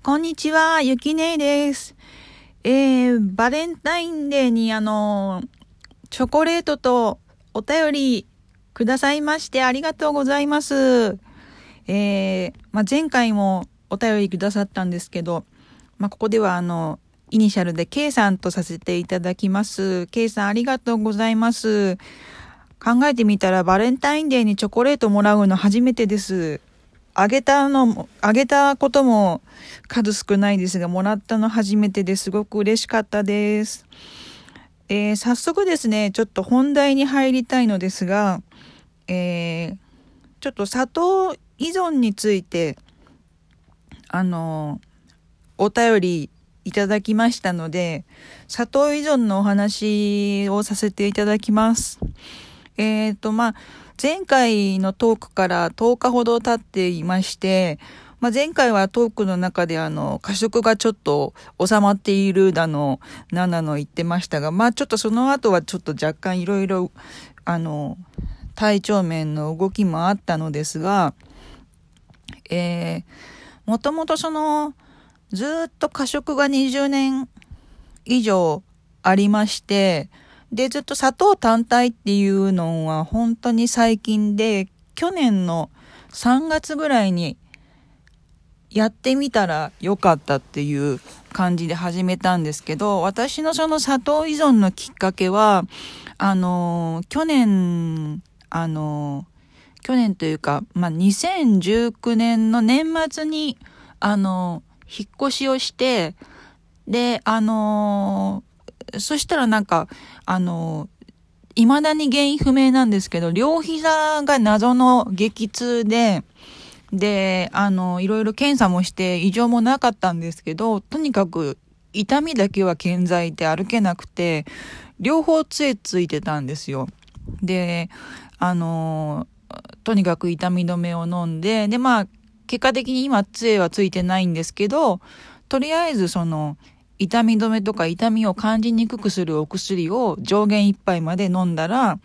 こんにちは、ゆきねえです。えー、バレンタインデーにあの、チョコレートとお便りくださいましてありがとうございます。えー、まあ、前回もお便りくださったんですけど、まあ、ここではあの、イニシャルで K さんとさせていただきます。K さんありがとうございます。考えてみたらバレンタインデーにチョコレートもらうの初めてです。あげたのも、あげたことも数少ないですが、もらったの初めてですごく嬉しかったです。えー、早速ですね、ちょっと本題に入りたいのですが、えー、ちょっと砂糖依存について、あの、お便りいただきましたので、砂糖依存のお話をさせていただきます。えっ、ー、と、まあ、前回のトークから10日ほど経っていまして、まあ、前回はトークの中であの、過食がちょっと収まっているだの、なんなの言ってましたが、まあちょっとその後はちょっと若干いろいろ、あの、体調面の動きもあったのですが、えー、もともとその、ずっと過食が20年以上ありまして、で、ずっと砂糖単体っていうのは本当に最近で、去年の3月ぐらいにやってみたらよかったっていう感じで始めたんですけど、私のその砂糖依存のきっかけは、あの、去年、あの、去年というか、まあ、2019年の年末に、あの、引っ越しをして、で、あのそしたらなんか、あの、未だに原因不明なんですけど、両膝が謎の激痛で、で、あの、いろいろ検査もして異常もなかったんですけど、とにかく痛みだけは健在で歩けなくて、両方杖ついてたんですよ。で、あの、とにかく痛み止めを飲んで、で、まあ、結果的に今杖はついてないんですけど、とりあえずその、痛み止めとか痛みを感じにくくするお薬を上限1杯まで飲んだら、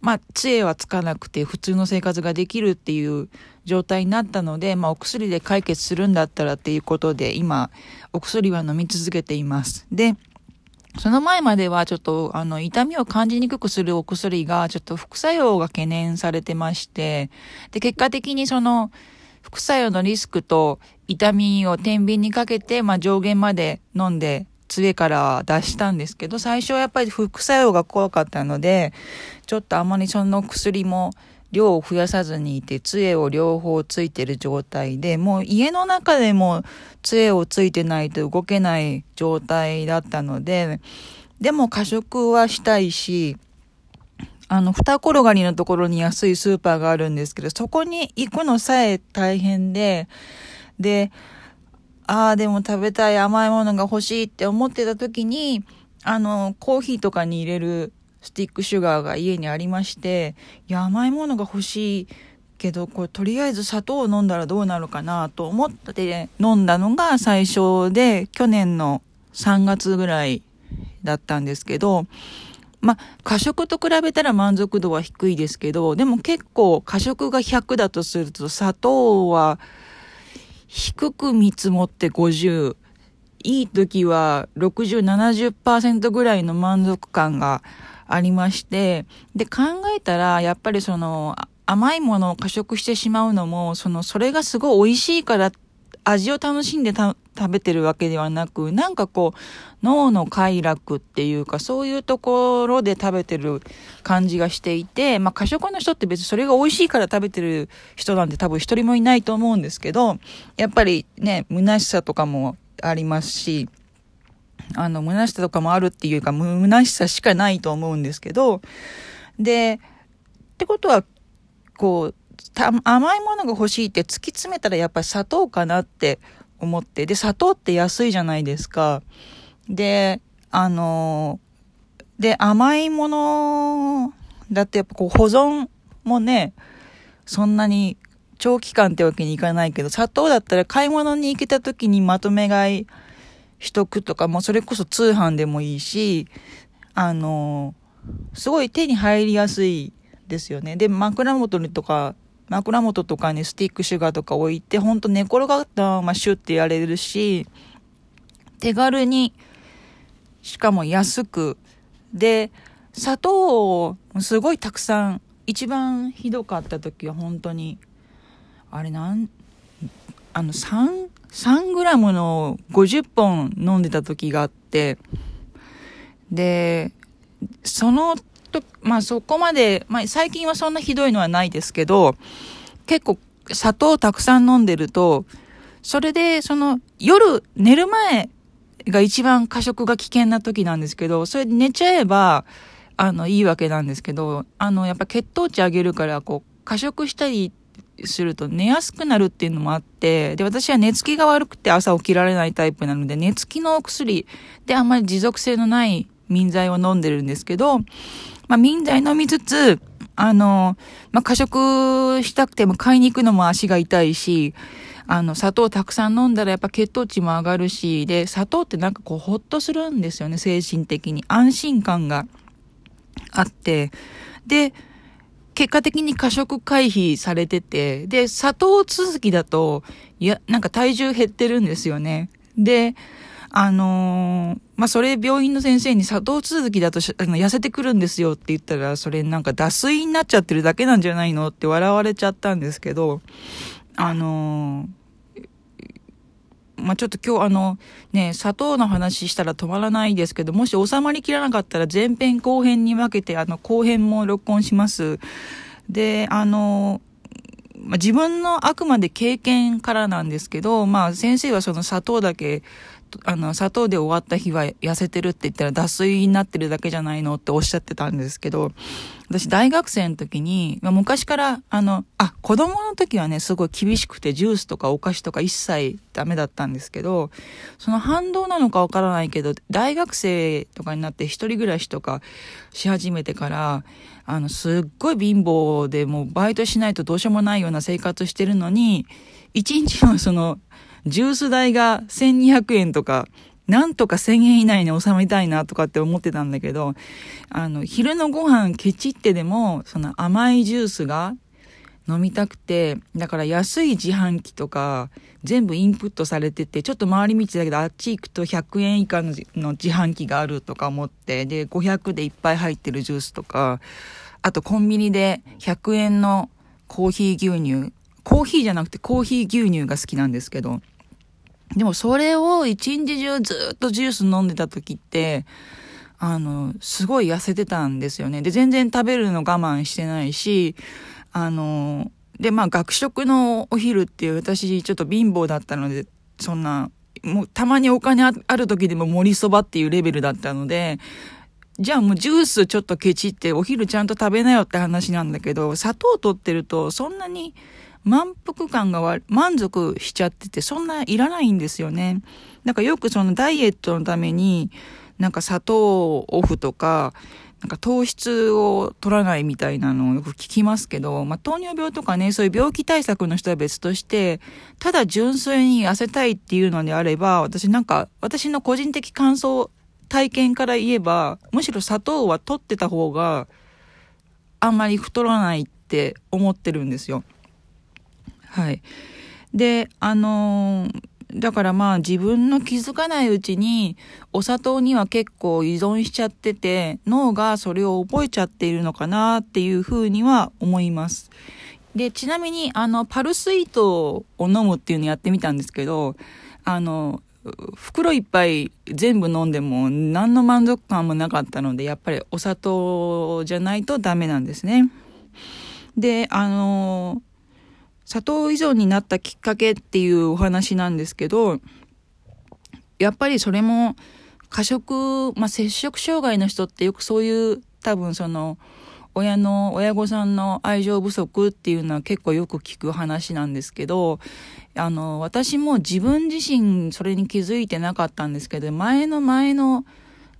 まあ、杖はつかなくて普通の生活ができるっていう状態になったので、まあ、お薬で解決するんだったらっていうことで、今、お薬は飲み続けています。で、その前まではちょっと、あの、痛みを感じにくくするお薬が、ちょっと副作用が懸念されてまして、で、結果的にその、副作用のリスクと痛みを天秤にかけて、まあ、上限まで飲んで、杖から出したんですけど、最初はやっぱり副作用が怖かったので、ちょっとあまりその薬も量を増やさずにいて、杖を両方ついてる状態で、もう家の中でも杖をついてないと動けない状態だったので、でも過食はしたいし、あの、二転がりのところに安いスーパーがあるんですけど、そこに行くのさえ大変で、で、ああ、でも食べたい甘いものが欲しいって思ってた時に、あの、コーヒーとかに入れるスティックシュガーが家にありまして、いや、甘いものが欲しいけど、これとりあえず砂糖を飲んだらどうなるかなと思って飲んだのが最初で、去年の3月ぐらいだったんですけど、まあ、過食と比べたら満足度は低いですけど、でも結構過食が100だとすると砂糖は低く見積もって50、いい時は60、70%ぐらいの満足感がありまして、で考えたらやっぱりその甘いものを過食してしまうのも、そのそれがすごい美味しいから味を楽しんで食べてるわけではなく、なんかこう、脳の快楽っていうか、そういうところで食べてる感じがしていて、まあ、過食の人って別にそれが美味しいから食べてる人なんて多分一人もいないと思うんですけど、やっぱりね、虚しさとかもありますし、あの、虚しさとかもあるっていうか、虚しさしかないと思うんですけど、で、ってことは、こう、甘いものが欲しいって突き詰めたらやっぱり砂糖かなって思って。で、砂糖って安いじゃないですか。で、あの、で、甘いものだってやっぱこう保存もね、そんなに長期間ってわけにいかないけど、砂糖だったら買い物に行けた時にまとめ買いしとくとか、もうそれこそ通販でもいいし、あの、すごい手に入りやすいですよね。で、枕元にとか枕元とかにスティックシュガーとか置いて、ほんと寝転がったままシュッてやれるし、手軽に、しかも安く、で、砂糖をすごいたくさん、一番ひどかった時は本当に、あれなん、あの、3、3グラムの50本飲んでた時があって、で、そのと、まあそこまで、まあ最近はそんなひどいのはないですけど、結構砂糖たくさん飲んでると、それでその夜寝る前が一番過食が危険な時なんですけど、それで寝ちゃえば、あの、いいわけなんですけど、あの、やっぱ血糖値上げるから、こう、過食したりすると寝やすくなるっていうのもあって、で、私は寝つきが悪くて朝起きられないタイプなので、寝つきのお薬であんまり持続性のない民剤を飲んでるんですけど、まあ、民剤飲みつつ、あの、まあ、過食したくても買いに行くのも足が痛いし、あの、砂糖たくさん飲んだらやっぱ血糖値も上がるし、で、砂糖ってなんかこう、ほっとするんですよね、精神的に。安心感があって。で、結果的に過食回避されてて、で、砂糖続きだと、いや、なんか体重減ってるんですよね。で、あのー、まあ、それ病院の先生に砂糖続きだとあの痩せてくるんですよって言ったら、それなんか脱水になっちゃってるだけなんじゃないのって笑われちゃったんですけど、あのーまあ、ちょっと今日あの、ね、砂糖の話したら止まらないですけど、もし収まりきらなかったら前編後編に分けて、あの、後編も録音します。で、あの、まあ、自分のあくまで経験からなんですけど、まあ先生はその砂糖だけあの、砂糖で終わった日は痩せてるって言ったら脱水になってるだけじゃないのっておっしゃってたんですけど、私大学生の時に、まあ、昔から、あの、あ、子供の時はね、すごい厳しくてジュースとかお菓子とか一切ダメだったんですけど、その反動なのかわからないけど、大学生とかになって一人暮らしとかし始めてから、あの、すっごい貧乏でもうバイトしないとどうしようもないような生活してるのに、一日のその、ジュース代が1200円とか、なんとか1000円以内に収めたいなとかって思ってたんだけど、あの、昼のご飯ケチってでも、その甘いジュースが飲みたくて、だから安い自販機とか全部インプットされてて、ちょっと回り道だけどあっち行くと100円以下の自販機があるとか思って、で、500でいっぱい入ってるジュースとか、あとコンビニで100円のコーヒー牛乳、コーヒーじゃなくてコーヒー牛乳が好きなんですけど、でもそれを一日中ずっとジュース飲んでた時って、あの、すごい痩せてたんですよね。で、全然食べるの我慢してないし、あの、で、まあ学食のお昼っていう私ちょっと貧乏だったので、そんな、もうたまにお金ある時でも盛りそばっていうレベルだったので、じゃあもうジュースちょっとケチってお昼ちゃんと食べなよって話なんだけど、砂糖取ってるとそんなに満腹感が満足しちゃってて、そんないらないんですよね。なんかよくそのダイエットのために、なんか砂糖オフとか、なんか糖質を取らないみたいなのをよく聞きますけど、まあ、糖尿病とかね、そういう病気対策の人は別として、ただ純粋に痩せたいっていうのであれば、私なんか、私の個人的感想、体験から言えば、むしろ砂糖は取ってた方が、あんまり太らないって思ってるんですよ。はい。で、あのー、だからまあ自分の気づかないうちにお砂糖には結構依存しちゃってて脳がそれを覚えちゃっているのかなっていうふうには思います。で、ちなみにあのパルスイートを飲むっていうのやってみたんですけど、あの、袋いっぱい全部飲んでも何の満足感もなかったのでやっぱりお砂糖じゃないとダメなんですね。で、あの砂糖依存になったきっかけっていうお話なんですけど、やっぱりそれも過食、まあ、摂食障害の人ってよくそういう多分その親の親御さんの愛情不足っていうのは結構よく聞く話なんですけどあの私も自分自身それに気づいてなかったんですけど前の前の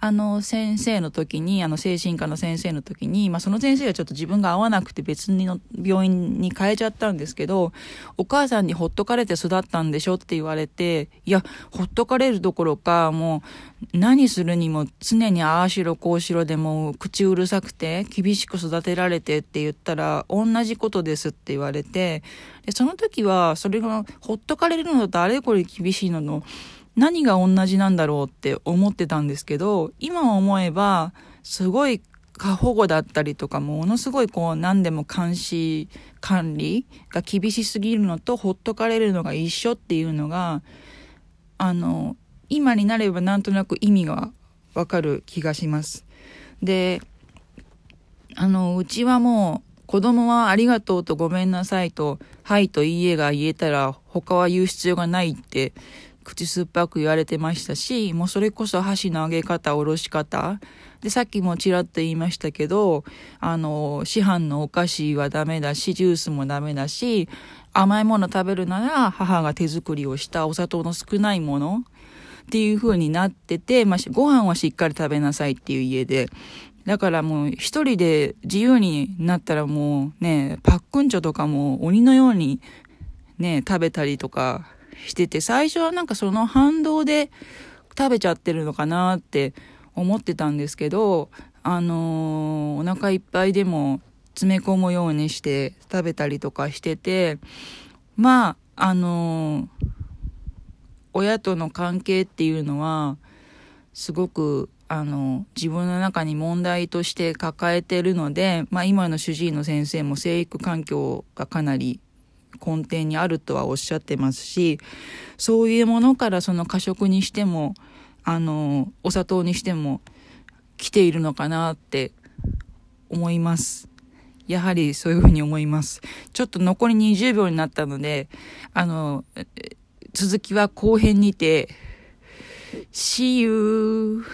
あの先生の時に、あの精神科の先生の時に、まあその先生はちょっと自分が合わなくて別の病院に変えちゃったんですけど、お母さんにほっとかれて育ったんでしょって言われて、いや、ほっとかれるどころか、もう何するにも常にああしろこうしろでも口うるさくて厳しく育てられてって言ったら同じことですって言われて、でその時はそれがほっとかれるのとあれこれ厳しいのの、何が同じなんだろうって思ってたんですけど、今思えば、すごい過保護だったりとか、ものすごいこう何でも監視、管理が厳しすぎるのとほっとかれるのが一緒っていうのが、あの、今になればなんとなく意味がわかる気がします。で、あの、うちはもう子供はありがとうとごめんなさいと、はいといいえが言えたら他は言う必要がないって口酸っぱく言われてましたし、もうそれこそ箸の上げ方、おろし方。で、さっきもちらっと言いましたけど、あの、市販のお菓子はダメだし、ジュースもダメだし、甘いもの食べるなら母が手作りをしたお砂糖の少ないものっていう風になってて、まあ、ご飯はしっかり食べなさいっていう家で。だからもう一人で自由になったらもうね、パックンチョとかも鬼のようにね、食べたりとかしてて、最初はなんかその反動で食べちゃってるのかなって思ってたんですけど、あのー、お腹いっぱいでも詰め込むようにして食べたりとかしてて、まあ、あのー、親との関係っていうのは、すごく、あの、自分の中に問題として抱えてるので、まあ今の主治医の先生も生育環境がかなり根底にあるとはおっしゃってますし、そういうものからその過食にしても、あの、お砂糖にしても来ているのかなって思います。やはりそういうふうに思います。ちょっと残り20秒になったので、あの、続きは後編にて、See you!